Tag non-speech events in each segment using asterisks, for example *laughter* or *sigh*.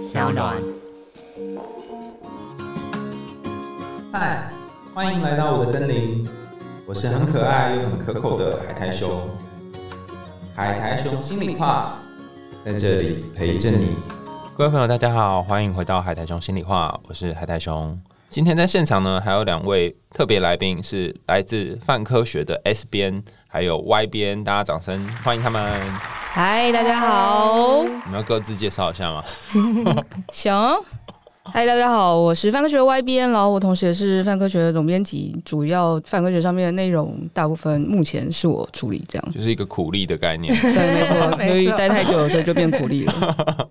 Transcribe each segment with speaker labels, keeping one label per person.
Speaker 1: 小暖。
Speaker 2: 嗨，欢迎来到我的森林，我是很可爱又很可口的海苔熊。海苔熊心里话，在这里陪着你。各位朋友，大家好，欢迎回到海苔熊心里话，我是海苔熊。今天在现场呢，还有两位特别来宾，是来自泛科学的 S 边还有 Y 边，大家掌声欢迎他们。
Speaker 3: 嗨，大家好，
Speaker 2: 你们要各自介绍一下吗？*laughs* *laughs*
Speaker 3: 行。嗨，大家好，我是范科学 Y 边，然后我同时也是范科学的总编辑，主要范科学上面的内容大部分目前是我处理，这样
Speaker 2: 就是一个苦力的概念。*laughs*
Speaker 3: 对，没错，由于待太久了，所以就变苦力了。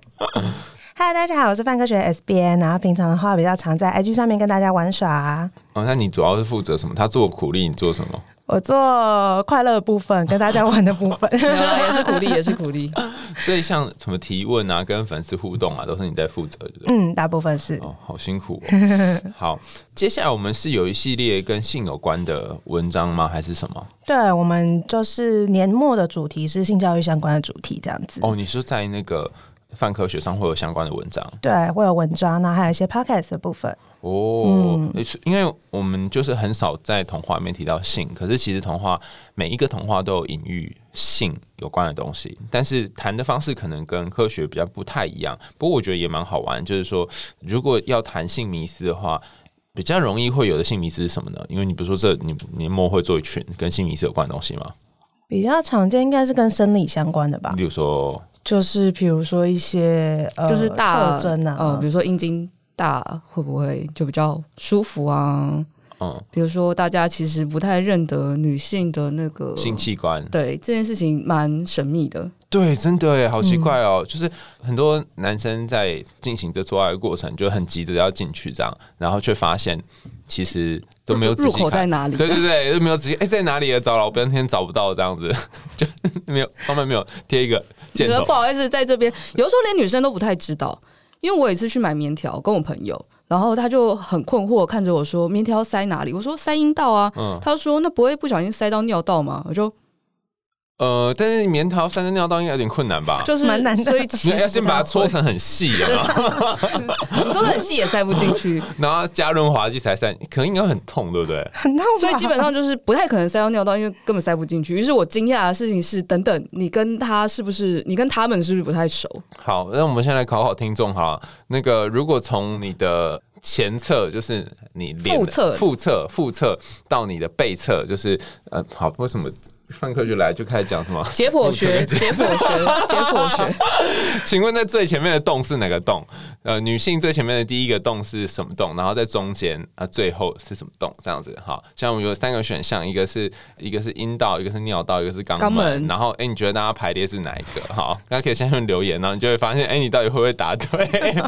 Speaker 4: 嗨，大家好，我是范科学 S B N，然后平常的话比较常在 IG 上面跟大家玩耍。
Speaker 2: 哦，那你主要是负责什么？他做苦力，你做什么？
Speaker 4: 我做快乐的部分，跟大家玩的部分，*laughs*
Speaker 3: 也是鼓励，也是鼓励。*laughs*
Speaker 2: 所以像什么提问啊，跟粉丝互动啊，都是你在负责的。
Speaker 4: 嗯，大部分是。
Speaker 2: 哦，好辛苦。哦。*laughs* 好，接下来我们是有一系列跟性有关的文章吗？还是什么？
Speaker 4: 对，我们就是年末的主题是性教育相关的主题，这样子。
Speaker 2: 哦，你说在那个泛科学上会有相关的文章？
Speaker 4: 对，会有文章，那还有一些 podcast 的部分。
Speaker 2: 哦，因为我们就是很少在童话里面提到性，可是其实童话每一个童话都有隐喻性有关的东西，但是谈的方式可能跟科学比较不太一样。不过我觉得也蛮好玩，就是说如果要谈性迷思的话，比较容易会有的性迷思是什么呢？因为你比如说这你年末会做一群跟性迷思有关的东西吗？
Speaker 4: 比较常见应该是跟生理相关的吧，
Speaker 2: 比如说
Speaker 4: 就是比如说一些呃
Speaker 3: 就是大
Speaker 4: 特征啊，
Speaker 3: 呃比如说阴茎。大会不会就比较舒服啊？嗯，比如说大家其实不太认得女性的那个
Speaker 2: 性器官，
Speaker 3: 对这件事情蛮神秘的。
Speaker 2: 对，真的耶，好奇怪哦。就是很多男生在进行这做爱的过程，就很急着要进去这样，然后却发现其实都没有
Speaker 3: 入口在哪里？
Speaker 2: 对对对，都没有仔细哎，在哪里也？找老半天找不到这样子，*laughs* 就没有上面没有贴一个箭头。
Speaker 3: 不好意思，在这边有时候连女生都不太知道。因为我有一次去买棉条，跟我朋友，然后他就很困惑看着我说：“棉条塞哪里？”我说：“塞阴道啊。”他说：“那不会不小心塞到尿道吗？”我就。
Speaker 2: 呃，但是棉条塞在尿道应该有点困难吧？
Speaker 4: 就是蛮难的，
Speaker 3: 所以你
Speaker 2: 要先把它搓成很细的
Speaker 3: 你 *laughs* 搓的很细也塞不进去，*laughs*
Speaker 2: 然后加润滑剂才塞，可能应该很痛，对不对？
Speaker 4: 很痛，
Speaker 3: 所以基本上就是不太可能塞到尿道，因为根本塞不进去。于是我惊讶的事情是，等等，你跟他是不是？你跟他们是不是不太熟？
Speaker 2: 好，那我们先来考考听众哈。那个，如果从你的前侧，就是你
Speaker 3: 腹侧、
Speaker 2: 腹侧、腹侧到你的背侧，就是呃，好，为什么？上课就来就开始讲什么 *laughs*
Speaker 3: 解剖学、解剖学、解剖学。
Speaker 2: 请问在最前面的洞是哪个洞？呃，女性最前面的第一个洞是什么洞？然后在中间啊，最后是什么洞？这样子哈。像我们有三个选项，一个是一个是阴道，一个是尿道，一个是肛门。然后哎，你觉得大家排列是哪一个？好，大家可以下面留言，然后你就会发现，哎，你到底会不会答对？*laughs*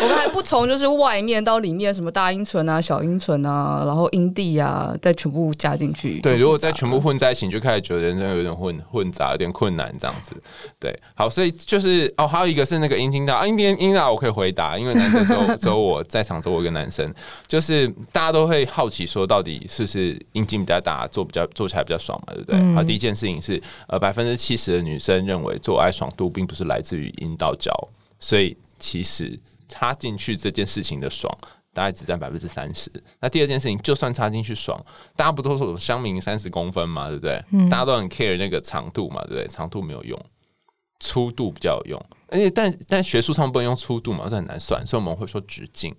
Speaker 3: 我们还不从就是外面到里面，什么大阴唇啊、小阴唇啊，然后阴蒂啊，再全部加进去。
Speaker 2: 对，如果再全部混在一起，你就开始觉得人生有点混混杂，有点困难这样子。对，好，所以就是哦，还有一个是那个阴茎道，阴茎阴大我可以回答，因为男生只有只有我在场，只有我一个男生，就是大家都会好奇说，到底是不是阴茎比较大，做比较做起来比较爽嘛，对不对？好，第一件事情是，呃，百分之七十的女生认为做爱爽度并不是来自于阴道角，所以其实。插进去这件事情的爽，大概只占百分之三十。那第二件事情，就算插进去爽，大家不都说香明三十公分嘛，对不对？大家都很 care 那个长度嘛，对不对？长度没有用，粗度比较有用。而且，但但学术上不能用粗度嘛，这很难算，所以我们会说直径。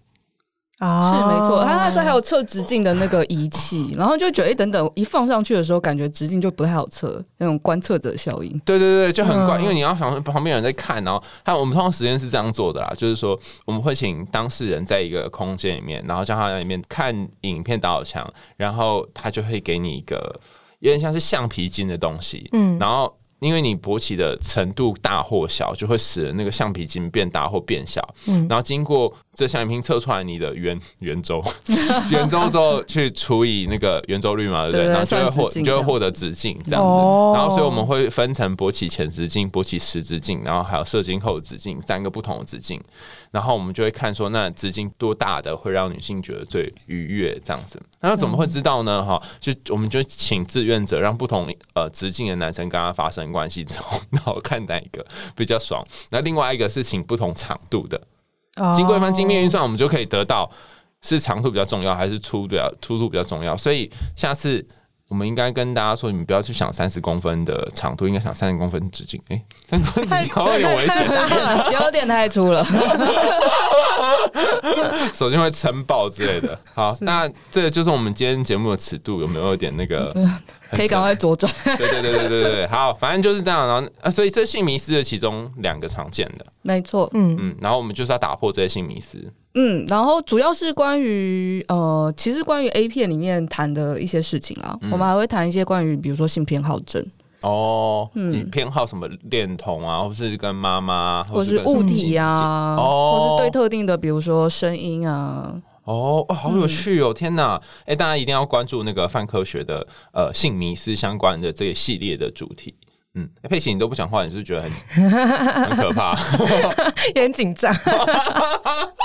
Speaker 3: 啊是没错，他那时候还有测直径的那个仪器，然后就觉得，哎，等等，一放上去的时候，感觉直径就不太好测，那种观测者效应。
Speaker 2: 对对对，就很怪，因为你要想旁边有人在看，然后他我们通常实验是这样做的啦，就是说我们会请当事人在一个空间里面，然后叫他在里面看影片导墙，然后他就会给你一个有点像是橡皮筋的东西，嗯，然后。因为你勃起的程度大或小，就会使那个橡皮筋变大或变小。嗯，然后经过这橡皮筋测出来你的圆圆周，*laughs* 圆周之后去除以那个圆周率嘛，对不对？然后就会获就会获得直径这样子。哦然后所以我们会分成勃起前直径、勃起时直径，然后还有射精后直径三个不同的直径。然后我们就会看说，那直径多大的会让女性觉得最愉悦这样子。那怎么会知道呢？哈，就我们就请志愿者让不同呃直径的男生跟他发生。没关系，*laughs* 从脑看哪一个比较爽。那另外一个是请不同长度的，经过一番精密运算，我们就可以得到是长度比较重要，还是粗比较粗度比较重要。所以下次。我们应该跟大家说，你们不要去想三十公分的长度，应该想三十公分直径。哎，三十公分直径 *laughs* 有点危险，
Speaker 3: 有点太粗了，*laughs* *laughs*
Speaker 2: 手机会撑爆之类的。好，那这就是我们今天节目的尺度，有没有点那个？*laughs*
Speaker 3: 可以赶快左转。
Speaker 2: 对对对对对对，好，反正就是这样。然后啊，所以这性迷思的其中两个常见的，
Speaker 3: 没错。
Speaker 2: 嗯嗯，然后我们就是要打破这些性迷思。
Speaker 3: 嗯，然后主要是关于呃，其实关于 A 片里面谈的一些事情啊，我们还会谈一些关于，比如说性偏好症
Speaker 2: 哦，你偏好什么恋童啊，或是跟妈妈，
Speaker 3: 或是物体啊，哦，或是对特定的，比如说声音啊，
Speaker 2: 哦，好有趣哦，天哪！哎，大家一定要关注那个泛科学的呃性迷思相关的这个系列的主题。嗯，佩奇，你都不讲话，你是觉得很 *laughs* 很可怕，*laughs*
Speaker 4: 也很紧张，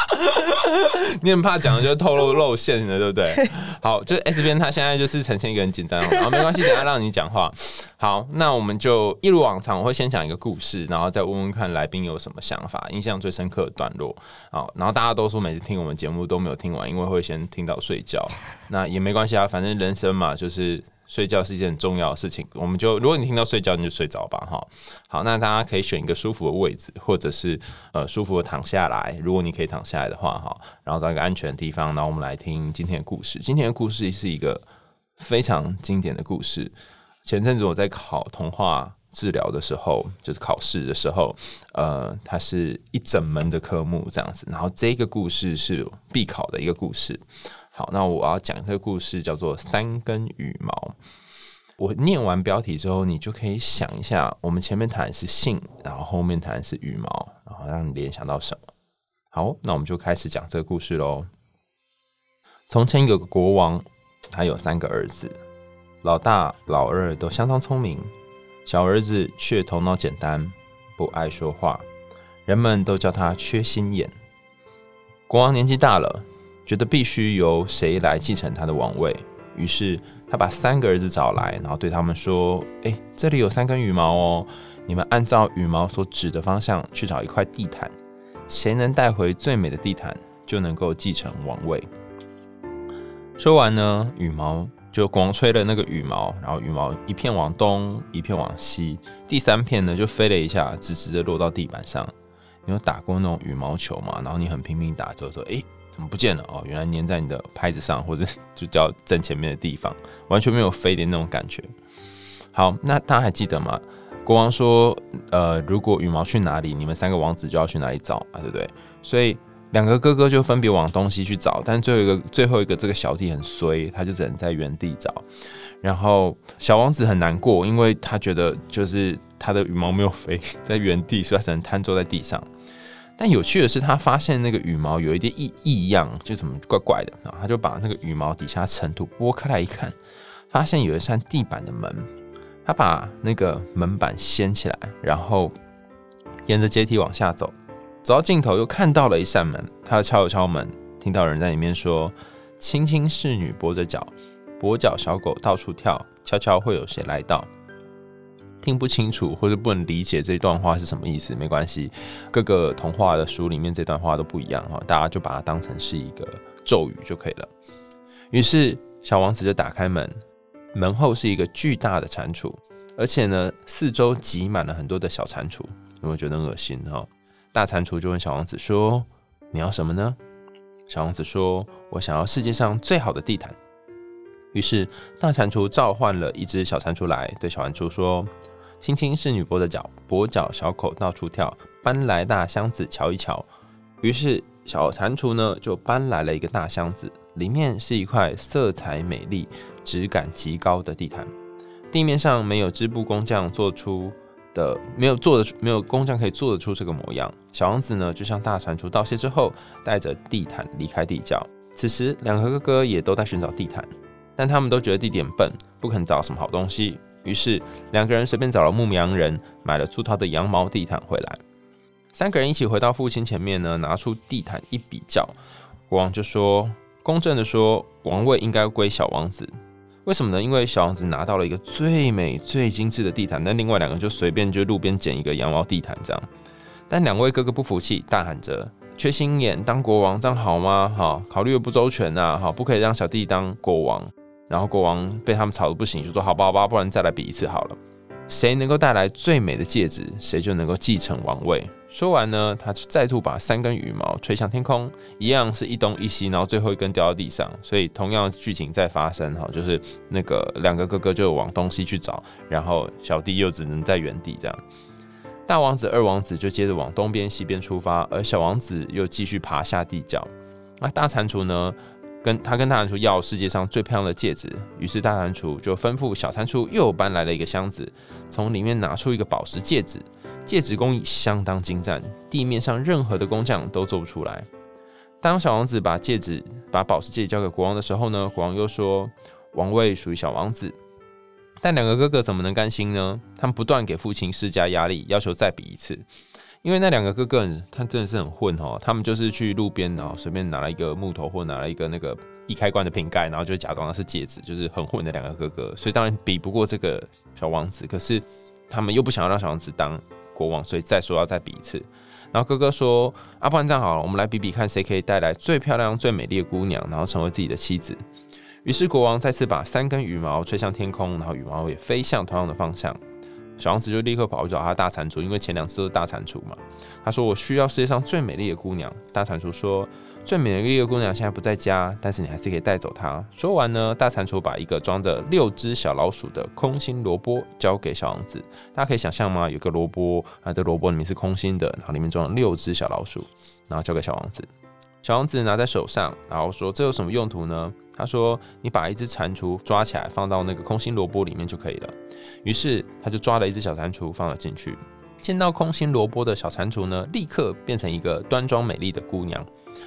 Speaker 4: *laughs*
Speaker 2: 你很怕讲的就透露露馅了，对不对？好，就 S 边他现在就是呈现一个很紧张，然后没关系，等下让你讲话。好，那我们就一如往常，我会先讲一个故事，然后再问问看来宾有什么想法，印象最深刻的段落。好，然后大家都说每次听我们节目都没有听完，因为会先听到睡觉，那也没关系啊，反正人生嘛，就是。睡觉是一件很重要的事情，我们就如果你听到睡觉，你就睡着吧，哈。好，那大家可以选一个舒服的位置，或者是呃舒服的躺下来。如果你可以躺下来的话，哈，然后到一个安全的地方，然后我们来听今天的故事。今天的故事是一个非常经典的故事。前阵子我在考童话治疗的时候，就是考试的时候，呃，它是一整门的科目这样子。然后这个故事是必考的一个故事。好，那我要讲这个故事叫做《三根羽毛》。我念完标题之后，你就可以想一下，我们前面谈的是性，然后后面谈的是羽毛，然后让你联想到什么？好，那我们就开始讲这个故事喽。从前有个国王，他有三个儿子，老大、老二都相当聪明，小儿子却头脑简单，不爱说话，人们都叫他缺心眼。国王年纪大了。觉得必须由谁来继承他的王位，于是他把三个儿子找来，然后对他们说：“哎，这里有三根羽毛哦，你们按照羽毛所指的方向去找一块地毯，谁能带回最美的地毯，就能够继承王位。”说完呢，羽毛就光吹了那个羽毛，然后羽毛一片往东，一片往西，第三片呢就飞了一下，直直的落到地板上。你有打过那种羽毛球吗？然后你很拼命打，之后说：“哎。”怎么不见了？哦，原来粘在你的拍子上，或者就叫正前面的地方，完全没有飞的那种感觉。好，那大家还记得吗？国王说，呃，如果羽毛去哪里，你们三个王子就要去哪里找啊，对不对？所以两个哥哥就分别往东西去找，但最后一个最后一个这个小弟很衰，他就只能在原地找。然后小王子很难过，因为他觉得就是他的羽毛没有飞 *laughs* 在原地，所以他只能瘫坐在地上。但有趣的是，他发现那个羽毛有一点异异样，就怎么怪怪的啊？他就把那个羽毛底下尘土拨开来一看，发现有一扇地板的门。他把那个门板掀起来，然后沿着阶梯往下走，走到尽头又看到了一扇门。他敲了敲门，听到人在里面说：“青青侍女跛着脚，跛脚小狗到处跳，悄悄会有谁来到？”听不清楚或者不能理解这段话是什么意思，没关系，各个童话的书里面这段话都不一样哈，大家就把它当成是一个咒语就可以了。于是小王子就打开门，门后是一个巨大的蟾蜍，而且呢四周挤满了很多的小蟾蜍，有没有觉得恶心哈？大蟾蜍就问小王子说：“你要什么呢？”小王子说：“我想要世界上最好的地毯。”于是大蟾蜍召唤了一只小蟾蜍来，对小蟾蜍说。青青是女跛的脚，跛脚小口到处跳，搬来大箱子瞧一瞧。于是小蟾蜍呢就搬来了一个大箱子，里面是一块色彩美丽、质感极高的地毯。地面上没有织布工匠做出的，没有做的，没有工匠可以做得出这个模样。小王子呢就向大蟾蜍道谢之后，带着地毯离开地窖。此时两个哥哥也都在寻找地毯，但他们都觉得地点笨，不肯找什么好东西。于是两个人随便找了牧羊人，买了粗糙的羊毛地毯回来。三个人一起回到父亲前面呢，拿出地毯一比较，国王就说：“公正的说，王位应该归小王子。”为什么呢？因为小王子拿到了一个最美、最精致的地毯，但另外两个就随便就路边捡一个羊毛地毯这样。但两位哥哥不服气，大喊着：“缺心眼，当国王这样好吗？哈，考虑的不周全呐！哈，不可以让小弟当国王。”然后国王被他们吵得不行，就说：“好吧，好吧，不然再来比一次好了。谁能够带来最美的戒指，谁就能够继承王位。”说完呢，他再度把三根羽毛吹向天空，一样是一东一西，然后最后一根掉到地上。所以同样剧情在发生哈，就是那个两个哥哥就往东西去找，然后小弟又只能在原地这样。大王子、二王子就接着往东边、西边出发，而小王子又继续爬下地窖。那大蟾蜍呢？跟他跟大蟾蜍要世界上最漂亮的戒指，于是大蟾蜍就吩咐小蟾蜍又搬来了一个箱子，从里面拿出一个宝石戒指。戒指工艺相当精湛，地面上任何的工匠都做不出来。当小王子把戒指、把宝石戒指交给国王的时候呢，国王又说王位属于小王子。但两个哥哥怎么能甘心呢？他们不断给父亲施加压力，要求再比一次。因为那两个哥哥，他真的是很混哦。他们就是去路边，然后随便拿了一个木头，或拿了一个那个易开关的瓶盖，然后就假装是戒指，就是很混的两个哥哥。所以当然比不过这个小王子，可是他们又不想要让小王子当。国王，所以再说要再比一次。然后哥哥说：“阿不然这样好了，我们来比比看，谁可以带来最漂亮、最美丽的姑娘，然后成为自己的妻子。”于是国王再次把三根羽毛吹向天空，然后羽毛也飞向同样的方向。小王子就立刻跑去找他大蟾蜍，因为前两次都是大蟾蜍嘛。他说：“我需要世界上最美丽的姑娘。”大蟾蜍说。最美丽的姑娘现在不在家，但是你还是可以带走她。说完呢，大蟾蜍把一个装着六只小老鼠的空心萝卜交给小王子。大家可以想象吗？有个萝卜，啊，这萝卜里面是空心的，然后里面装了六只小老鼠，然后交给小王子。小王子拿在手上，然后说：“这有什么用途呢？”他说：“你把一只蟾蜍抓起来，放到那个空心萝卜里面就可以了。”于是他就抓了一只小蟾蜍放了进去。见到空心萝卜的小蟾蜍呢，立刻变成一个端庄美丽的姑娘。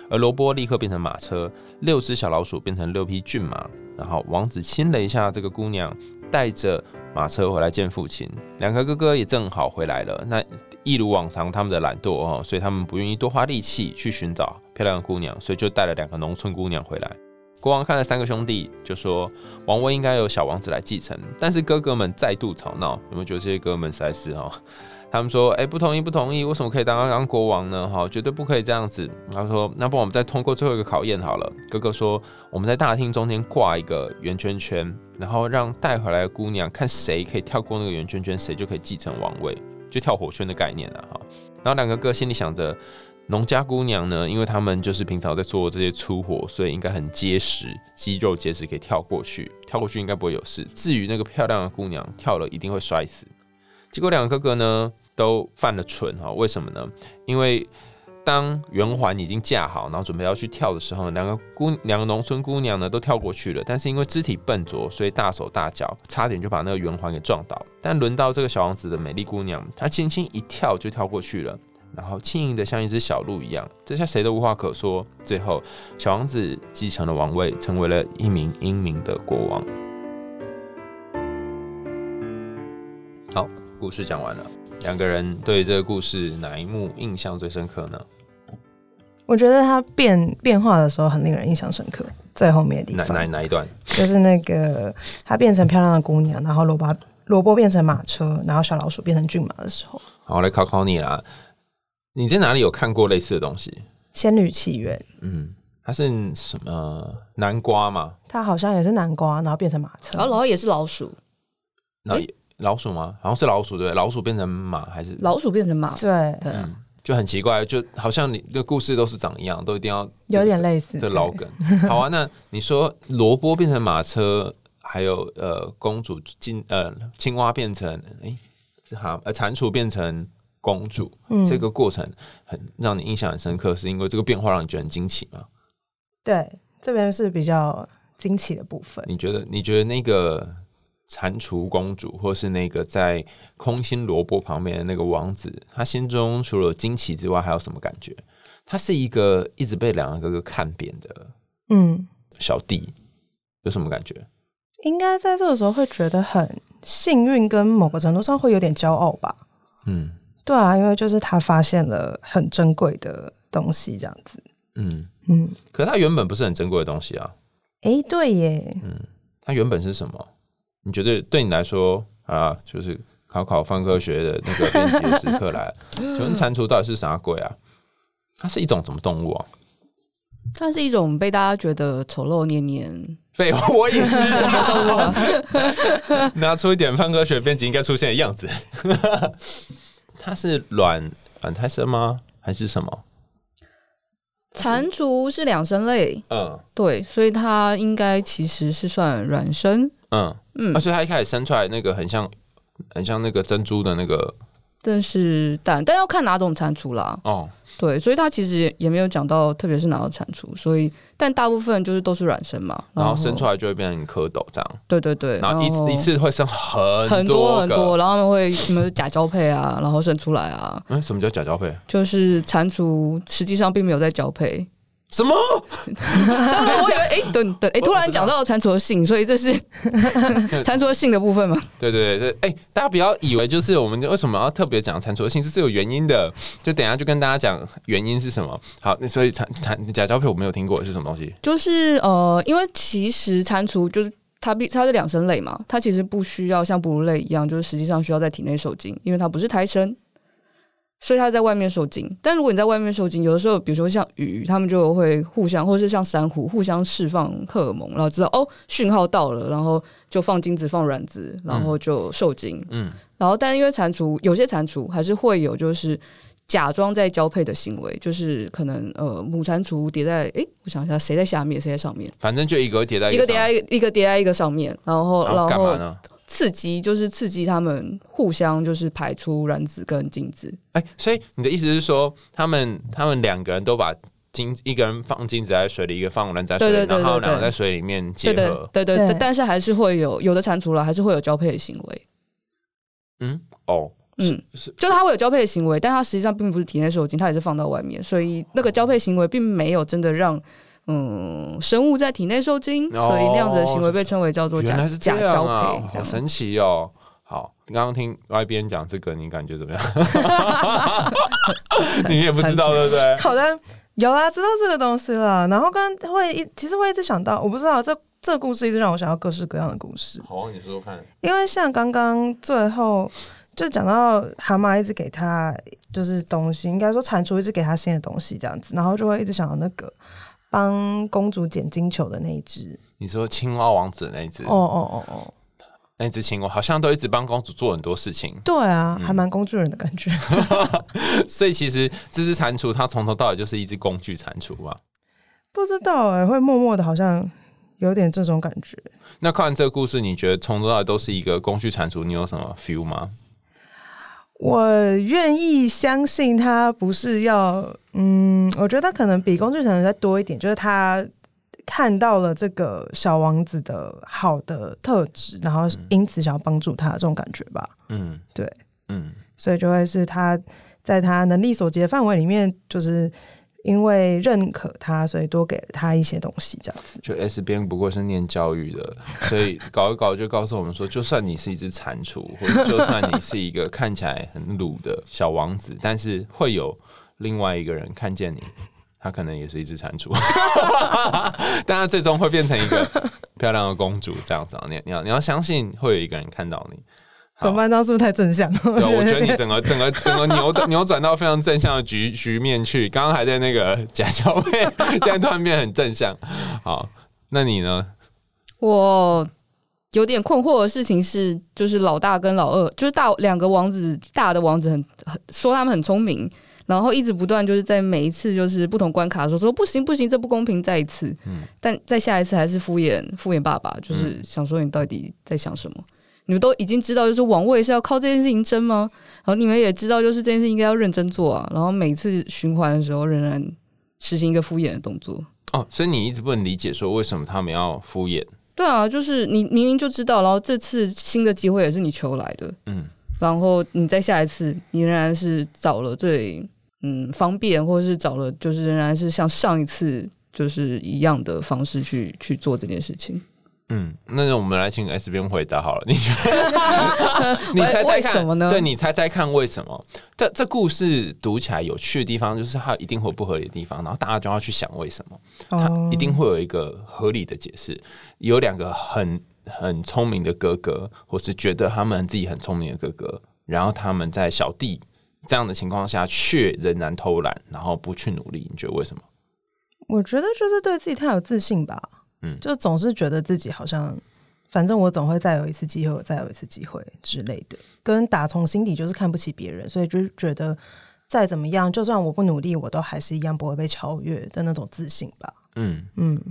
Speaker 2: 而萝卜立刻变成马车，六只小老鼠变成六匹骏马，然后王子亲了一下这个姑娘，带着马车回来见父亲。两个哥哥也正好回来了，那一如往常他们的懒惰哦，所以他们不愿意多花力气去寻找漂亮的姑娘，所以就带了两个农村姑娘回来。国王看了三个兄弟，就说王位应该由小王子来继承，但是哥哥们再度吵闹，有没有觉得这些哥哥们实在是 *laughs* 哈？他们说：“哎，不同意，不同意，为什么可以当当国王呢？哈，绝对不可以这样子。”他说：“那不，我们再通过最后一个考验好了。”哥哥说：“我们在大厅中间挂一个圆圈圈，然后让带回来的姑娘看谁可以跳过那个圆圈圈，谁就可以继承王位，就跳火圈的概念了哈。”然后两个哥心里想着，农家姑娘呢，因为他们就是平常在做这些粗活，所以应该很结实，肌肉结实，可以跳过去，跳过去应该不会有事。至于那个漂亮的姑娘，跳了一定会摔死。结果两个哥哥呢都犯了蠢哈，为什么呢？因为当圆环已经架好，然后准备要去跳的时候，两个姑两个农村姑娘呢都跳过去了，但是因为肢体笨拙，所以大手大脚，差点就把那个圆环给撞倒。但轮到这个小王子的美丽姑娘，她轻轻一跳就跳过去了，然后轻盈的像一只小鹿一样，这下谁都无话可说。最后，小王子继承了王位，成为了一名英明的国王。好。故事讲完了，两个人对这个故事哪一幕印象最深刻呢？
Speaker 4: 我觉得他变变化的时候很令人印象深刻，最后面的地方
Speaker 2: 哪哪哪一段？
Speaker 4: 就是那个他变成漂亮的姑娘，然后萝卜萝卜变成马车，然后小老鼠变成骏马的时候。
Speaker 2: 好，来考考你啦，你在哪里有看过类似的东西？
Speaker 4: 《仙女奇缘》。
Speaker 2: 嗯，它是什么南瓜嘛？
Speaker 4: 它好像也是南瓜，然后变成马车，
Speaker 3: 然后然后也是老鼠。
Speaker 2: 那老鼠吗？好像是老鼠对，老鼠变成马还是
Speaker 3: 老鼠变成马？
Speaker 4: 对，
Speaker 2: 嗯，就很奇怪，就好像你的故事都是长一样，都一定要
Speaker 4: 有点类似
Speaker 2: 这老梗。*laughs* 好啊，那你说萝卜变成马车，还有呃公主进呃青蛙变成哎是蛤呃蟾蜍变成公主，这个过程很让你印象很深刻，是因为这个变化让你觉得很惊奇吗？
Speaker 4: 对，这边是比较惊奇的部分。
Speaker 2: 你觉得？你觉得那个？蟾蜍公主，或是那个在空心萝卜旁边的那个王子，他心中除了惊奇之外，还有什么感觉？他是一个一直被两个哥哥看扁的，嗯，小弟，有什么感觉？
Speaker 4: 应该在这个时候会觉得很幸运，跟某个程度上会有点骄傲吧。嗯，对啊，因为就是他发现了很珍贵的东西，这样子。
Speaker 2: 嗯嗯，可是他原本不是很珍贵的东西啊。
Speaker 4: 哎，对耶。嗯。
Speaker 2: 它原本是什么？你觉得对你来说啊，就是考考方科学的那个编辑的时刻来，*laughs* 请问蟾蜍到底是啥鬼啊？它是一种什么动物啊？
Speaker 3: 它是一种被大家觉得丑陋黏黏。
Speaker 2: 废话，*laughs* 我也知道。*laughs* 拿出一点方科学编辑应该出现的样子。它是卵卵胎生吗？还是什么？
Speaker 3: 蟾蜍是两生类。嗯，对，所以它应该其实是算卵生。
Speaker 2: 嗯嗯，所以它一开始生出来那个很像很像那个珍珠的那个。
Speaker 3: 但是但，但要看哪种蟾蜍啦。哦，对，所以它其实也没有讲到，特别是哪种蟾蜍。所以，但大部分就是都是卵生嘛，
Speaker 2: 然后生出来就会变成蝌蚪这样。
Speaker 3: 对对对，
Speaker 2: 然后一一次会生很
Speaker 3: 很多很多，然后他们会什么假交配啊，然后生出来啊。
Speaker 2: 嗯，什么叫假交配？
Speaker 3: 就是蟾蜍实际上并没有在交配。
Speaker 2: 什么？
Speaker 3: 当然，我以为 *laughs* 哎，等等，哎，突然讲到蟾蜍的性，所以这是蟾蜍的性的部分吗？
Speaker 2: 对对对，哎，大家不要以为就是我们为什么要特别讲蟾蜍的性，这是有原因的。就等下就跟大家讲原因是什么。好，那所以蟾蟾假交配我没有听过是什么东西？
Speaker 3: 就是呃，因为其实蟾蜍就是它必它是两生类嘛，它其实不需要像哺乳类一样，就是实际上需要在体内受精，因为它不是胎生。所以它在外面受精，但如果你在外面受精，有的时候，比如说像鱼，它们就会互相，或者是像珊瑚互相释放荷尔蒙，然后知道哦讯号到了，然后就放精子、放卵子，然后就受精。嗯，然后但因为蟾蜍有些蟾蜍还是会有就是假装在交配的行为，就是可能呃母蟾蜍叠在哎，我想一下谁在下面谁在上面，
Speaker 2: 反正就一个叠在
Speaker 3: 一个叠在一个叠在一个上面，然后
Speaker 2: 然后干嘛呢？
Speaker 3: 刺激就是刺激他们互相就是排出卵子跟精子。
Speaker 2: 哎，所以你的意思是说，他们他们两个人都把精一个人放精子在水里，一个放卵在水里，然后两个在水里面结合。
Speaker 3: 对对对，但是还是会有有的蟾蜍了，还是会有交配的行为。
Speaker 2: 嗯，哦，
Speaker 3: 嗯，是，就它会有交配的行为，但它实际上并不是体内受精，它也是放到外面，所以那个交配行为并没有真的让。嗯，生物在体内受精，所以那样子的行为被称为叫做假假交配，
Speaker 2: 好神奇哦！好，刚刚听外边讲这个，你感觉怎么样？*laughs* 你也不知道对不对？*laughs*
Speaker 4: 好的，有啊，知道这个东西了。然后刚会一，其实会一直想到，我不知道这这个故事一直让我想到各式各样的故事。
Speaker 2: 好，你说说看。
Speaker 4: 因为像刚刚最后就讲到蛤蟆一直给他就是东西，应该说蟾蜍一直给他新的东西这样子，然后就会一直想到那个。帮公主捡金球的那一只，
Speaker 2: 你说青蛙王子的那一只？哦哦哦哦，那只青蛙好像都一直帮公主做很多事情。
Speaker 4: 对啊，还蛮工具人的感觉。*laughs*
Speaker 2: 所以其实这只蟾蜍，它从头到尾就是一只工具蟾蜍吧？
Speaker 4: 不知道哎，会默默的，好像有点这种感觉。
Speaker 2: 那看完这个故事，你觉得从头到尾都是一个工具蟾蜍？你有什么 feel 吗？
Speaker 4: 我愿意相信他不是要，嗯，我觉得他可能比工具人再多一点，就是他看到了这个小王子的好的特质，然后因此想要帮助他这种感觉吧。嗯，对，嗯，所以就会是他在他能力所及的范围里面，就是。因为认可他，所以多给了他一些东西，这样子。
Speaker 2: 就 S 边不过是念教育的，所以搞一搞就告诉我们说，就算你是一只蟾蜍，或者就算你是一个看起来很鲁的小王子，但是会有另外一个人看见你，他可能也是一只蟾蜍，*laughs* 但他最终会变成一个漂亮的公主，这样子啊！你你要你要相信会有一个人看到你。
Speaker 4: 怎么办？这样是不是太正向？
Speaker 2: 对，我觉得你整个整个整个扭扭 *laughs* 转到非常正向的局局面去。刚刚还在那个假交配，*laughs* 现在突然变很正向。好，那你呢？
Speaker 3: 我有点困惑的事情是，就是老大跟老二，就是大两个王子，大的王子很很说他们很聪明，然后一直不断就是在每一次就是不同关卡的时候说不行不行，这不公平，再一次。嗯。但再下一次还是敷衍敷衍爸爸，就是想说你到底在想什么？你们都已经知道，就是王位是要靠这件事情争吗？然后你们也知道，就是这件事应该要认真做啊。然后每次循环的时候，仍然实行一个敷衍的动作。
Speaker 2: 哦，所以你一直不能理解说为什么他们要敷衍？
Speaker 3: 对啊，就是你明明就知道，然后这次新的机会也是你求来的，嗯，然后你再下一次，你仍然是找了最嗯方便，或者是找了就是仍然是像上一次就是一样的方式去去做这件事情。
Speaker 2: 嗯，那我们来请 S 边回答好了。你觉得？*laughs* 你猜猜看，对你猜猜看，为什么？这这故事读起来有趣的地方，就是它一定会有不合理的地方，然后大家就要去想为什么，它一定会有一个合理的解释。有两个很很聪明的哥哥，或是觉得他们自己很聪明的哥哥，然后他们在小弟这样的情况下，却仍然偷懒，然后不去努力，你觉得为什么？
Speaker 4: 我觉得就是对自己太有自信吧，嗯，就总是觉得自己好像，反正我总会再有一次机会，我再有一次机会之类的，跟打从心底就是看不起别人，所以就觉得再怎么样，就算我不努力，我都还是一样不会被超越的那种自信吧。嗯嗯，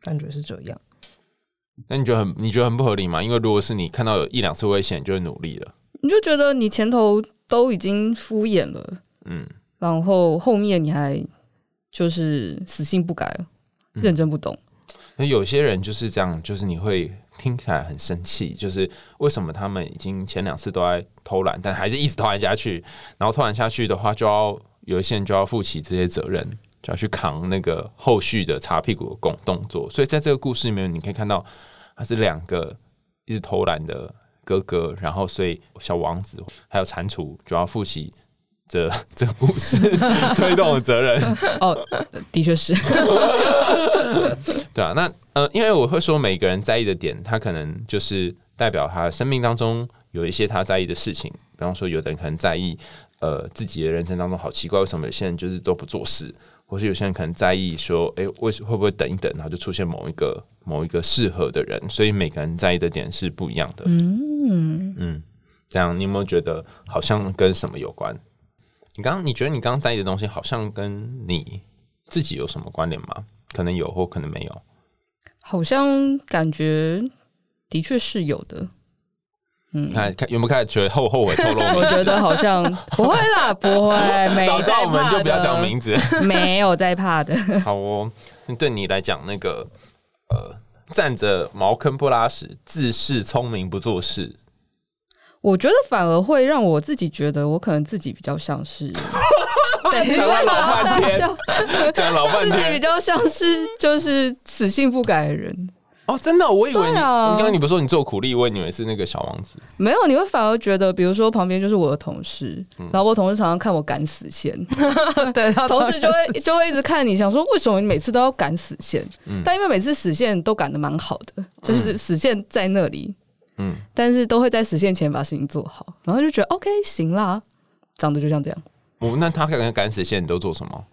Speaker 4: 感觉是这样。
Speaker 2: 那你觉得很你觉得很不合理吗？因为如果是你看到有一两次危险，就会努力了，
Speaker 3: 你就觉得你前头都已经敷衍了，嗯，然后后面你还。就是死性不改，认真不懂。
Speaker 2: 那有些人就是这样，就是你会听起来很生气，就是为什么他们已经前两次都在偷懒，但还是一直偷懒下去。然后偷懒下去的话，就要有一些人就要负起这些责任，就要去扛那个后续的擦屁股的动动作。所以在这个故事里面，你可以看到他是两个一直偷懒的哥哥，然后所以小王子还有蟾蜍就要负起。这这故事推动的责任 *laughs*
Speaker 3: 哦，的确是，
Speaker 2: 对啊，那呃，因为我会说每个人在意的点，他可能就是代表他生命当中有一些他在意的事情。比方说，有的人可能在意呃自己的人生当中好奇怪，为什么有些人就是都不做事，或是有些人可能在意说，哎，为什会不会等一等，然后就出现某一个某一个适合的人？所以每个人在意的点是不一样的。嗯嗯，这样你有没有觉得好像跟什么有关？你刚刚你觉得你刚刚在意的东西，好像跟你自己有什么关联吗？可能有，或可能没有。
Speaker 3: 好像感觉的确是有的。
Speaker 2: 嗯，看看有没有开始觉得后后悔透露？
Speaker 3: 我觉得好像 *laughs* 不会啦，不会。*laughs* 早知道
Speaker 2: 我们就不要讲名字，
Speaker 3: 没有在怕的。*laughs*
Speaker 2: 好哦，对你来讲，那个呃，站着茅坑不拉屎，自恃聪明不做事。
Speaker 3: 我觉得反而会让我自己觉得，我可能自己比较像是，*laughs*
Speaker 2: 讲了老半天，讲老半天，
Speaker 3: 自己比较像是就是死性不改的人。
Speaker 2: 哦，真的，我以为你，你刚刚你不是说你做苦力，我以为是那个小王子。
Speaker 3: 没有，你会反而觉得，比如说旁边就是我的同事，然后我同事常常看我赶死线，*laughs*
Speaker 4: 对，*laughs*
Speaker 3: 同事就会就会一直看你，想说为什么你每次都要赶死线？但因为每次死线都赶的蛮好的，就是死线在那里。嗯，但是都会在实现前把事情做好，然后就觉得 OK 行啦，长得就像这样。
Speaker 2: 哦，那他可能赶死线你都做什么？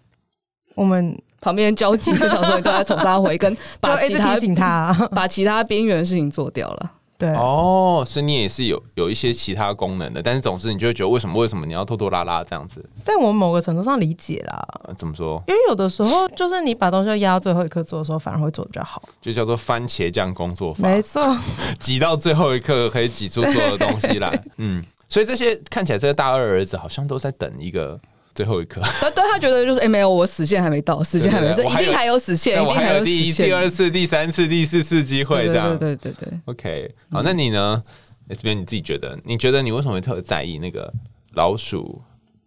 Speaker 4: 我们
Speaker 3: 旁边交集的小时候都在从他回，*laughs* 跟把其他
Speaker 4: 提醒他，
Speaker 3: 把其他边缘的事情做掉了。
Speaker 4: 对
Speaker 2: 哦，所以你也是有有一些其他功能的，但是总之你就会觉得为什么为什么你要拖拖拉拉这样子？
Speaker 4: 但我某个程度上理解啦。
Speaker 2: 怎么说？
Speaker 4: 因为有的时候就是你把东西压到最后一刻做的时候，反而会做的比较好，
Speaker 2: 就叫做番茄酱工作法。
Speaker 4: 没错，*laughs*
Speaker 2: 挤到最后一刻可以挤出所有的东西来。嗯，所以这些看起来这个大二儿子好像都在等一个。最后一刻，*laughs*
Speaker 3: 对，*laughs* 对他觉得就是哎，没有，我死线还没到，死线还没，这一定还有死线，一定还有
Speaker 2: 第一、第二次、第三次、第四次机会，这样，
Speaker 3: 对对对对。
Speaker 2: OK，好，那你呢？S 边你自己觉得，你觉得你为什么会特别在意那个老鼠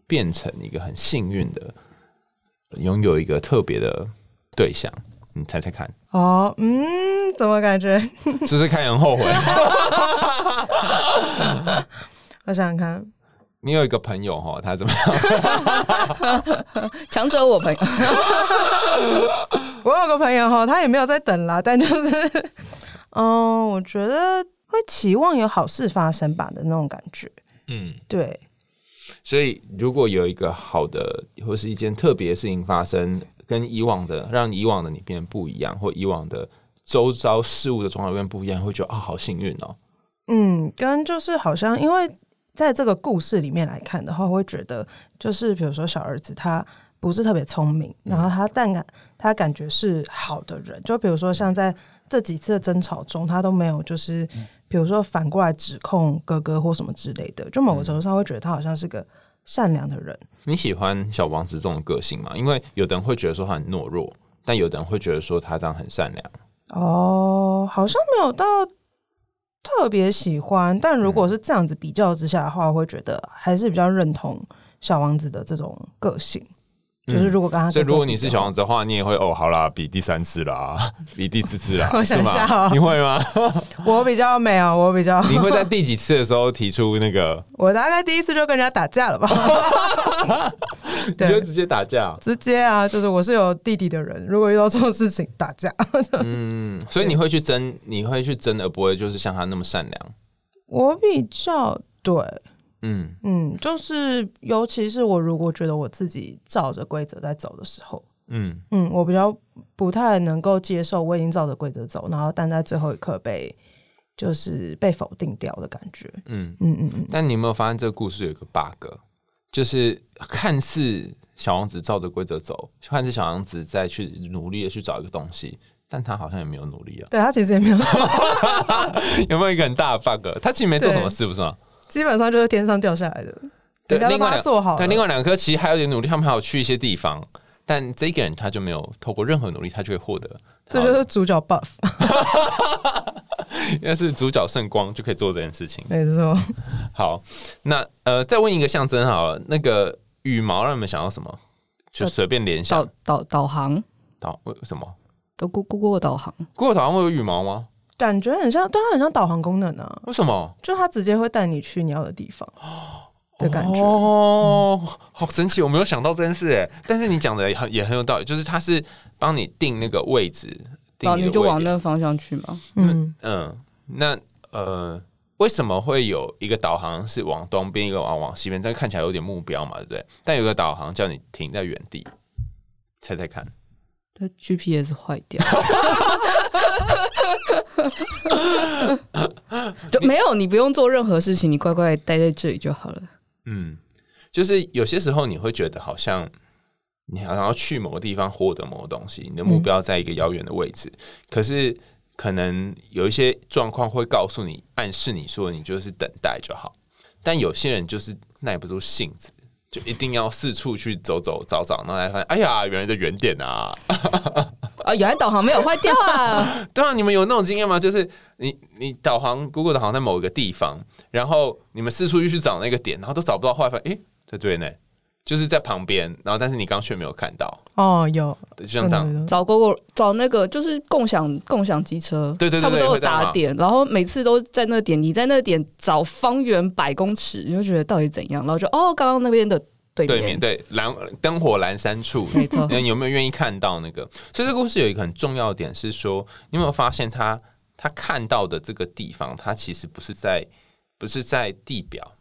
Speaker 2: 变成一个很幸运的，拥有一个特别的对象？你猜猜看。
Speaker 4: 哦，嗯，怎么感觉？
Speaker 2: 就是看人后悔。*laughs*
Speaker 4: 我想想看。
Speaker 2: 你有一个朋友哈，他怎么样？*laughs*
Speaker 3: 抢走我朋友，*laughs*
Speaker 4: 我有个朋友哈，他也没有在等啦，但就是，*laughs* 嗯，我觉得会期望有好事发生吧的那种感觉。嗯，对。
Speaker 2: 所以如果有一个好的或是一件特别的事情发生，跟以往的让以往的你变得不一样，或以往的周遭事物的状态变不一样，会觉得啊，好幸运哦。
Speaker 4: 嗯，跟就是好像因为。在这个故事里面来看的话，我会觉得就是比如说小儿子他不是特别聪明，然后他但感他感觉是好的人，就比如说像在这几次的争吵中，他都没有就是比如说反过来指控哥哥或什么之类的，就某个程度上会觉得他好像是个善良的人。
Speaker 2: 你喜欢小王子这种个性吗？因为有的人会觉得说他很懦弱，但有的人会觉得说他这样很善良。
Speaker 4: 哦，好像没有到。特别喜欢，但如果是这样子比较之下的话，我会觉得还是比较认同小王子的这种个性。就是如果跟他，
Speaker 2: 所以如果你是小王子的话，你也会哦，好啦，比第三次啦，比第四次啦，*laughs*
Speaker 4: 我想
Speaker 2: 是吗
Speaker 4: 下哦
Speaker 2: 你会吗？*laughs*
Speaker 4: 我比较没有，我比较，
Speaker 2: 你会在 *laughs* 第几次的时候提出那个？
Speaker 4: 我大概第一次就跟人家打架了吧？
Speaker 2: 你就，直接打架？
Speaker 4: 直接啊，就是我是有弟弟的人，如果遇到这种事情打架，
Speaker 2: 嗯，所以你会去争，你会去争，而不会就是像他那么善良。
Speaker 4: 我比较对，
Speaker 2: 嗯
Speaker 4: 嗯，就是尤其是我如果觉得我自己照着规则在走的时候，
Speaker 2: 嗯
Speaker 4: 嗯，我比较不太能够接受我已经照着规则走，然后但在最后一刻被就是被否定掉的感觉。
Speaker 2: 嗯。
Speaker 4: 嗯嗯嗯，
Speaker 2: 但你有没有发现这个故事有一个 bug，就是看似小王子照着规则走，看似小王子在去努力的去找一个东西，但他好像也没有努力啊。
Speaker 4: 对他其实也没有走，*laughs*
Speaker 2: 有没有一个很大的 bug？他其实没做什么事，不是吗？
Speaker 4: 基本上就是天上掉下来的，
Speaker 2: 对，另外两
Speaker 4: 做好了。
Speaker 2: 对，另外两颗其实还有点努力，他们还有去一些地方，但这个人他就没有透过任何努力，他就会获得。
Speaker 4: 这就是主角 buff，*laughs* *laughs*
Speaker 2: 应该是主角圣光就可以做这件事情。
Speaker 4: 没错。
Speaker 2: 好，那呃，再问一个象征好了，那个羽毛让你们想到什么？就随便联想
Speaker 3: 导导导航，
Speaker 2: 导为什么？
Speaker 3: 都 Go Go Go 导航
Speaker 2: ，Google 导航会有羽毛吗？
Speaker 4: 感觉很像，对它很像导航功能啊，
Speaker 2: 为什么？
Speaker 4: 就它直接会带你去你要的地方的感觉。
Speaker 2: 哦，好神奇，我没有想到这件事哎。但是你讲的也很也很有道理，就是它是帮你定那个位置，定
Speaker 3: 然后你就往那个方向去嘛。
Speaker 4: 嗯，
Speaker 2: 嗯，那呃，为什么会有一个导航是往东边，一个往往西边？这看起来有点目标嘛，对不对？但有个导航叫你停在原地，猜猜看。
Speaker 3: 对 GPS 坏掉，*laughs* 就没有你不用做任何事情，你乖乖待在这里就好了。
Speaker 2: 嗯，就是有些时候你会觉得好像你好像要去某个地方获得某个东西，你的目标在一个遥远的位置，可是可能有一些状况会告诉你，暗示你说你就是等待就好。但有些人就是耐不住性子，就一定要四处去走走找找，然后才发现，哎呀，原来的原点啊！*laughs*
Speaker 3: 啊，原来导航没有坏掉啊！*laughs*
Speaker 2: 对啊，你们有那种经验吗？就是你你导航 Google 导航在某一个地方，然后你们四处去找那个点，然后都找不到，后来发现，诶，在这边呢，就是在旁边，然后但是你刚刚却没有看到，
Speaker 4: 哦，有，
Speaker 2: 就像这样。
Speaker 3: 找 Google 找那个就是共享共享机车，
Speaker 2: 对对对
Speaker 3: 他们都有打点，然后每次都在那点，你在那点找方圆百公尺，你就觉得到底怎样，然后就哦，刚刚那边的对面，
Speaker 2: 对面对蓝灯火阑珊处，
Speaker 3: 没错。
Speaker 2: 你有没有愿意看到那个？所以这个故事有一个很重要的点是说，你有没有发现他他看到的这个地方，它其实不是在不是在地表，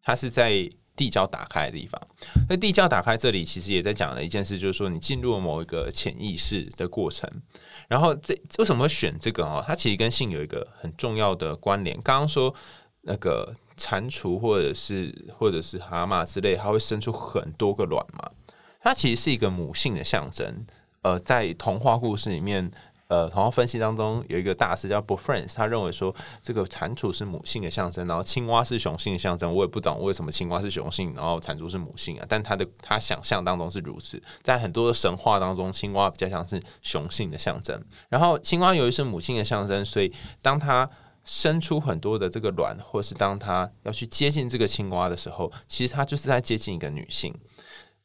Speaker 2: 它是在地胶打开的地方。那地胶打开这里，其实也在讲了一件事，就是说你进入了某一个潜意识的过程。然后这为什么选这个哦？它其实跟性有一个很重要的关联。刚刚说那个蟾蜍或者是或者是蛤蟆之类，它会生出很多个卵嘛？它其实是一个母性的象征。呃，在童话故事里面，呃，童话分析当中有一个大师叫 b o f r a n s 他认为说这个蟾蜍是母性的象征，然后青蛙是雄性的象征。我也不懂为什么青蛙是雄性，然后蟾蜍是母性啊？但他的他想象当中是如此。在很多的神话当中，青蛙比较像是雄性的象征，然后青蛙由于是母性的象征，所以当它生出很多的这个卵，或是当它要去接近这个青蛙的时候，其实它就是在接近一个女性。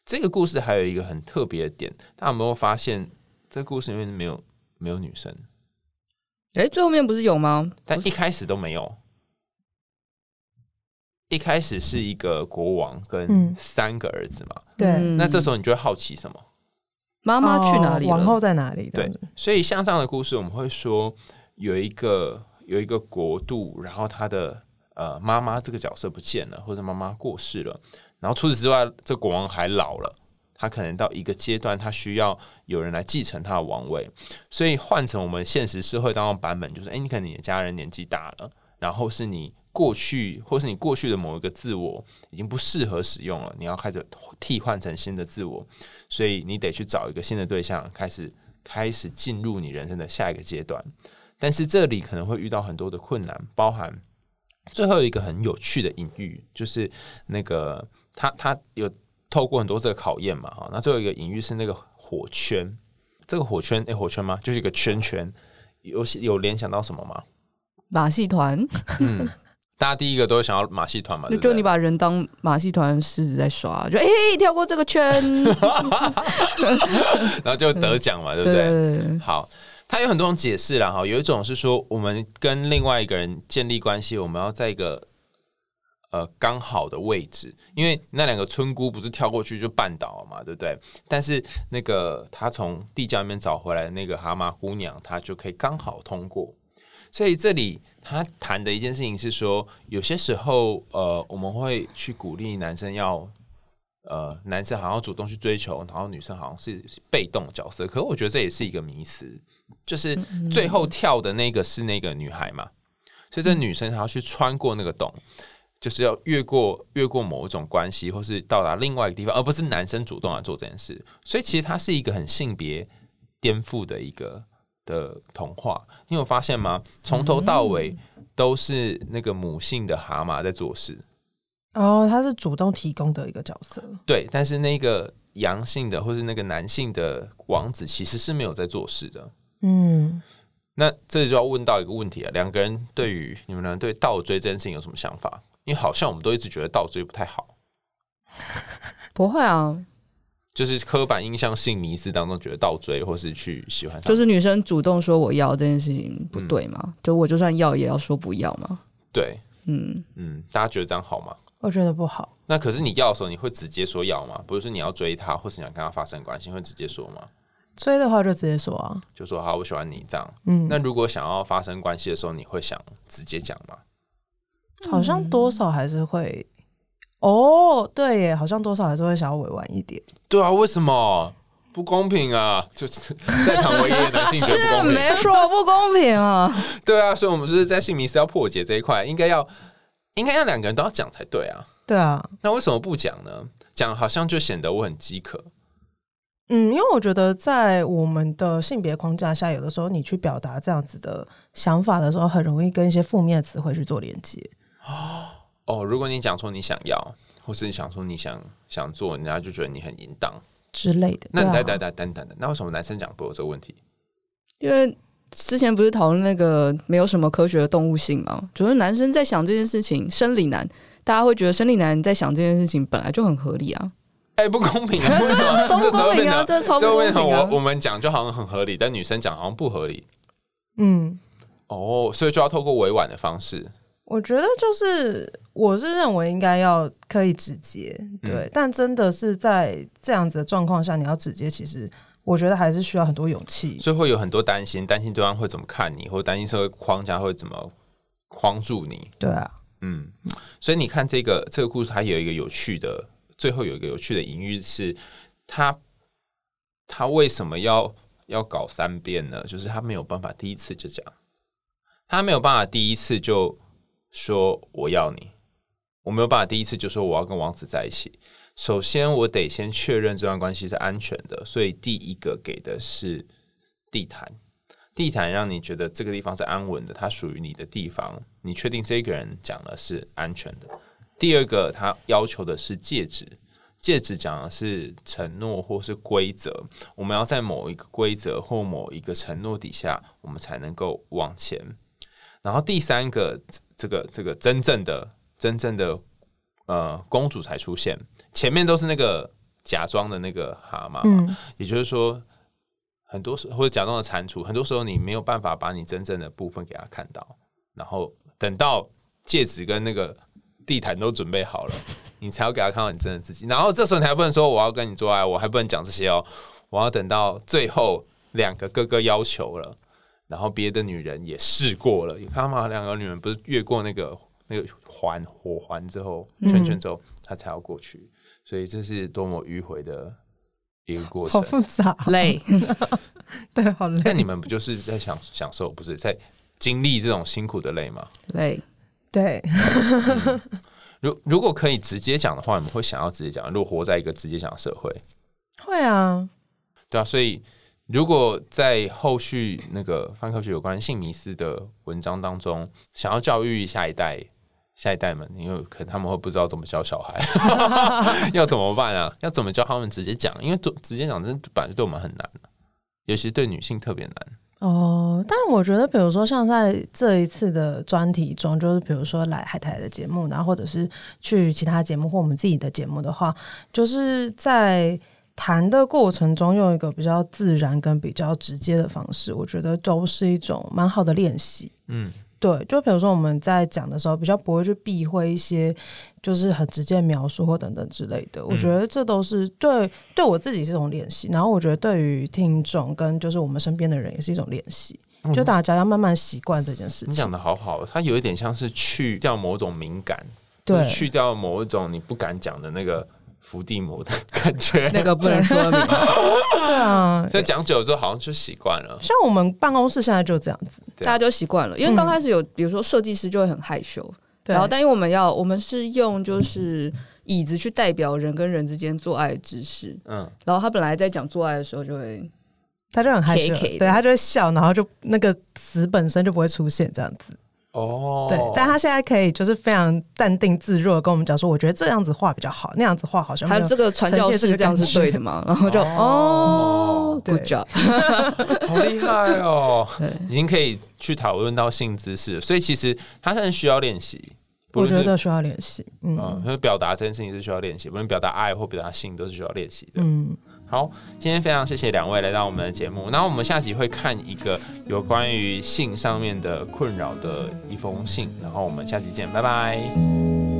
Speaker 2: 这个故事还有一个很特别的点，大家有没有发现？这个故事里面没有没有女生，
Speaker 3: 哎，最后面不是有吗？
Speaker 2: 但一开始都没有。一开始是一个国王跟
Speaker 4: 嗯
Speaker 2: 三个儿子嘛，
Speaker 4: 对，
Speaker 3: 嗯
Speaker 2: 那这时候你就会好奇什么？
Speaker 3: 妈妈去哪里了？
Speaker 4: 哦王后在哪里？
Speaker 2: 对，所以像这样的故事，我们会说有一个有一个国度，然后他的呃妈妈这个角色不见了，或者妈妈过世了，然后除此之外，这国王还老了，他可能到一个阶段，他需要有人来继承他的王位，所以换成我们现实社会当中版本，就是哎，你可能你的家人年纪大了，然后是你。过去，或是你过去的某一个自我已经不适合使用了，你要开始替换成新的自我，所以你得去找一个新的对象，开始开始进入你人生的下一个阶段。但是这里可能会遇到很多的困难，包含最后一个很有趣的隐喻，就是那个他他有透过很多这个考验嘛，哈，那最后一个隐喻是那个火圈，这个火圈，哎，火圈吗？就是一个圈圈，有有联想到什么吗？
Speaker 3: 马戏团，
Speaker 2: 嗯，大家第一个都会想要马戏团嘛，对对？
Speaker 3: 就就你把人当马戏团狮子在耍，就哎、跳过这个圈，*laughs*
Speaker 2: 然后就得奖嘛，对不
Speaker 3: 对。
Speaker 2: 好，它有很多种解释啦，哈，有一种是说我们跟另外一个人建立关系，我们要在一个呃刚好的位置，因为那两个村姑不是跳过去就绊倒了嘛，对不对？但是那个他从地窖里面找回来的那个蛤蟆姑娘，她就可以刚好通过。所以这里他谈的一件事情是说，有些时候呃，我们会去鼓励男生要。呃，男生好像主动去追求，然后女生好像是被动的角色。可是我觉得这也是一个迷思，就是最后跳的那个是那个女孩嘛，所以这女生她要去穿过那个洞，就是要越过越过某一种关系，或是到达另外一个地方，而不是男生主动来做这件事。所以其实它是一个很性别颠覆的一个的童话。你有发现吗？从头到尾都是那个母性的蛤蟆在做事。
Speaker 4: 哦，他是主动提供的一个角色，
Speaker 2: 对，但是那个阳性的或是那个男性的王子其实是没有在做事的。
Speaker 4: 嗯，
Speaker 2: 那这就要问到一个问题了：两个人对于你们俩对倒追这件事情有什么想法？因为好像我们都一直觉得倒追不太好，*laughs*
Speaker 3: 不会啊，
Speaker 2: 就是刻板印象性迷思当中觉得倒追或是去喜欢，
Speaker 3: 就是女生主动说我要这件事情不对嘛，就我就算要也要说不要嘛，
Speaker 2: 对，
Speaker 3: 嗯，
Speaker 2: 嗯，大家觉得这样好吗？
Speaker 4: 我觉得不好。
Speaker 2: 那可是你要的时候，你会直接说要吗？不是说你要追他，或是你要跟他发生关系，会直接说吗？
Speaker 4: 追的话就直接说啊，
Speaker 2: 就说好，我喜欢你这样。
Speaker 4: 嗯，
Speaker 2: 那如果想要发生关系的时候，你会想直接讲吗？
Speaker 4: 好像多少还是会，哦，对耶，好像多少还是会想要委婉一点。
Speaker 2: 对啊，为什么不公平啊？*laughs* 就是在场唯一的男性觉得不公平。
Speaker 3: 没说不公平啊，*laughs*
Speaker 2: 对啊，所以我们就是在姓名是要破解这一块，应该要应该要两个人都要讲才对啊。
Speaker 4: 对啊，
Speaker 2: 那为什么不讲呢？讲好像就显得我很饥渴。
Speaker 4: 嗯，因为我觉得在我们的性别框架下，有的时候你去表达这样子的想法的时候，很容易跟一些负面的词汇去做连接。*gasps*
Speaker 2: 哦，如果你讲说你想要，或是你想说你想想做，人家就觉得你很淫荡。
Speaker 4: 之类的。
Speaker 2: 那你等等等等等等，那为什么男生讲不有这个问题？
Speaker 3: 因为之前不是讨论那个没有什么科学的动物性嘛，就是男生在想这件事情，生理男，大家会觉得生理男在想这件事情本来就很合理啊，
Speaker 2: 哎、不公平啊！*laughs* 为什么
Speaker 3: 超不公平啊，这超不公平啊
Speaker 2: 我我们讲就好像很合理，但女生讲好像不合理。
Speaker 4: 嗯，
Speaker 2: 哦，所以就要透过委婉的方式。
Speaker 4: 我觉得就是我是认为应该要可以直接，对，但真的是在这样子的状况下，你要直接，其实我觉得还是需要很多勇气。
Speaker 2: 所以会有很多担心，担心对方会怎么看你，或担心社会框架会怎么框住你。
Speaker 4: 对啊，
Speaker 2: 嗯，所以你看这个这个故事，它有一个有趣的，最后有一个有趣的隐喻是，他他为什么要要搞三遍呢？就是他没有办法第一次就讲，他没有办法第一次就说我要你，我没有办法第一次就说我要跟王子在一起。首先，我得先确认这段关系是安全的，所以第一个给的是地毯。地毯让你觉得这个地方是安稳的，它属于你的地方，你确定这个人讲的是安全的。第二个，他要求的是戒指，戒指讲的是承诺或是规则，我们要在某一个规则或某一个承诺底下，我们才能够往前。然后第三个，这个这个真正的真正的呃公主才出现，前面都是那个假装的那个蛤蟆嘛，
Speaker 4: 嗯。
Speaker 2: 也就是说，很多时候或者假装的蟾蜍，很多时候你没有办法把你真正的部分给他看到，然后等到戒指跟那个地毯都准备好了，*laughs* 你才要给他看到你真的自己。然后这时候你还不能说我要跟你做爱，我还不能讲这些哦，我要等到最后两个哥哥要求了，然后别的女人也试过了，你看吗？两个女人不是越过那个那个环火环之后，圈圈之后，她才要过去，所以这是多么迂回的一个过程
Speaker 4: 好。复杂，
Speaker 3: 累，*laughs*
Speaker 4: 对，好累。
Speaker 2: 但你们不就是在享享受，不是在经历这种辛苦的累吗？
Speaker 3: 累，
Speaker 4: 对，
Speaker 2: 如如果可以直接讲的话，你们会想要直接讲。如果活在一个直接讲的社会，
Speaker 4: 会啊，
Speaker 2: 对啊，所以如果在后续那个范科学有关性迷思的文章当中，想要教育下一代。下一代们，因为可能他们会不知道怎么教小孩，*laughs* *laughs* 要怎么办啊？要怎么教他们直接讲？因为直直接讲真的本来就对我们很难、尤其是对女性特别难。
Speaker 4: 哦，但我觉得，比如说像在这一次的专题中，就是比如说来海苔的节目，然后或者是去其他节目或我们自己的节目的话，就是在谈的过程中用一个比较自然跟比较直接的方式，我觉得都是一种蛮好的练习。
Speaker 2: 嗯，
Speaker 4: 对，就比如说我们在讲的时候，比较不会去避讳一些就是很直接的描述或等等之类的。我觉得这都是对对我自己是一种练习，然后我觉得对于听众跟就是我们身边的人也是一种练习。就大家要慢慢习惯这件事情。
Speaker 2: 你讲的好好，它有一点像是去掉某种敏感，
Speaker 4: 对，
Speaker 2: 去掉某一种你不敢讲的那个伏地魔的感觉，*laughs*
Speaker 3: 那个不能说明。
Speaker 4: 对 *laughs* 啊，
Speaker 2: 在讲久了之后，好像就习惯了。
Speaker 4: 像我们办公室现在就这样子，
Speaker 3: 大家就习惯了。因为刚开始有，比如说设计师就会很害羞，
Speaker 4: 对
Speaker 3: 然后但因为我们要，我们是用就是椅子去代表人跟人之间做爱的姿势，
Speaker 2: 嗯，
Speaker 3: 然后他本来在讲做爱的时候就会，
Speaker 4: 他就很害羞对他就会笑，然后就那个词本身就不会出现这样子。
Speaker 2: 哦，
Speaker 4: 对，但他现在可以就是非常淡定自若的跟我们讲说，我觉得这样子画比较好，那样子画好像
Speaker 3: 还有这个传教士这样是对的嘛？然后就哦
Speaker 4: 对
Speaker 3: ，good job，*laughs*
Speaker 2: 好厉害哦，已经可以去讨论到性姿势了，所以其实他是需要练习。
Speaker 4: 我觉得需要练习。嗯
Speaker 2: 嗯，就是表达这件事情是需要练习，无论表达爱或表达性都是需要练习的。
Speaker 4: 嗯，
Speaker 2: 好，今天非常谢谢两位来到我们的节目。那我们下集会看一个有关于性上面的困扰的一封信，然后我们下集见，拜拜。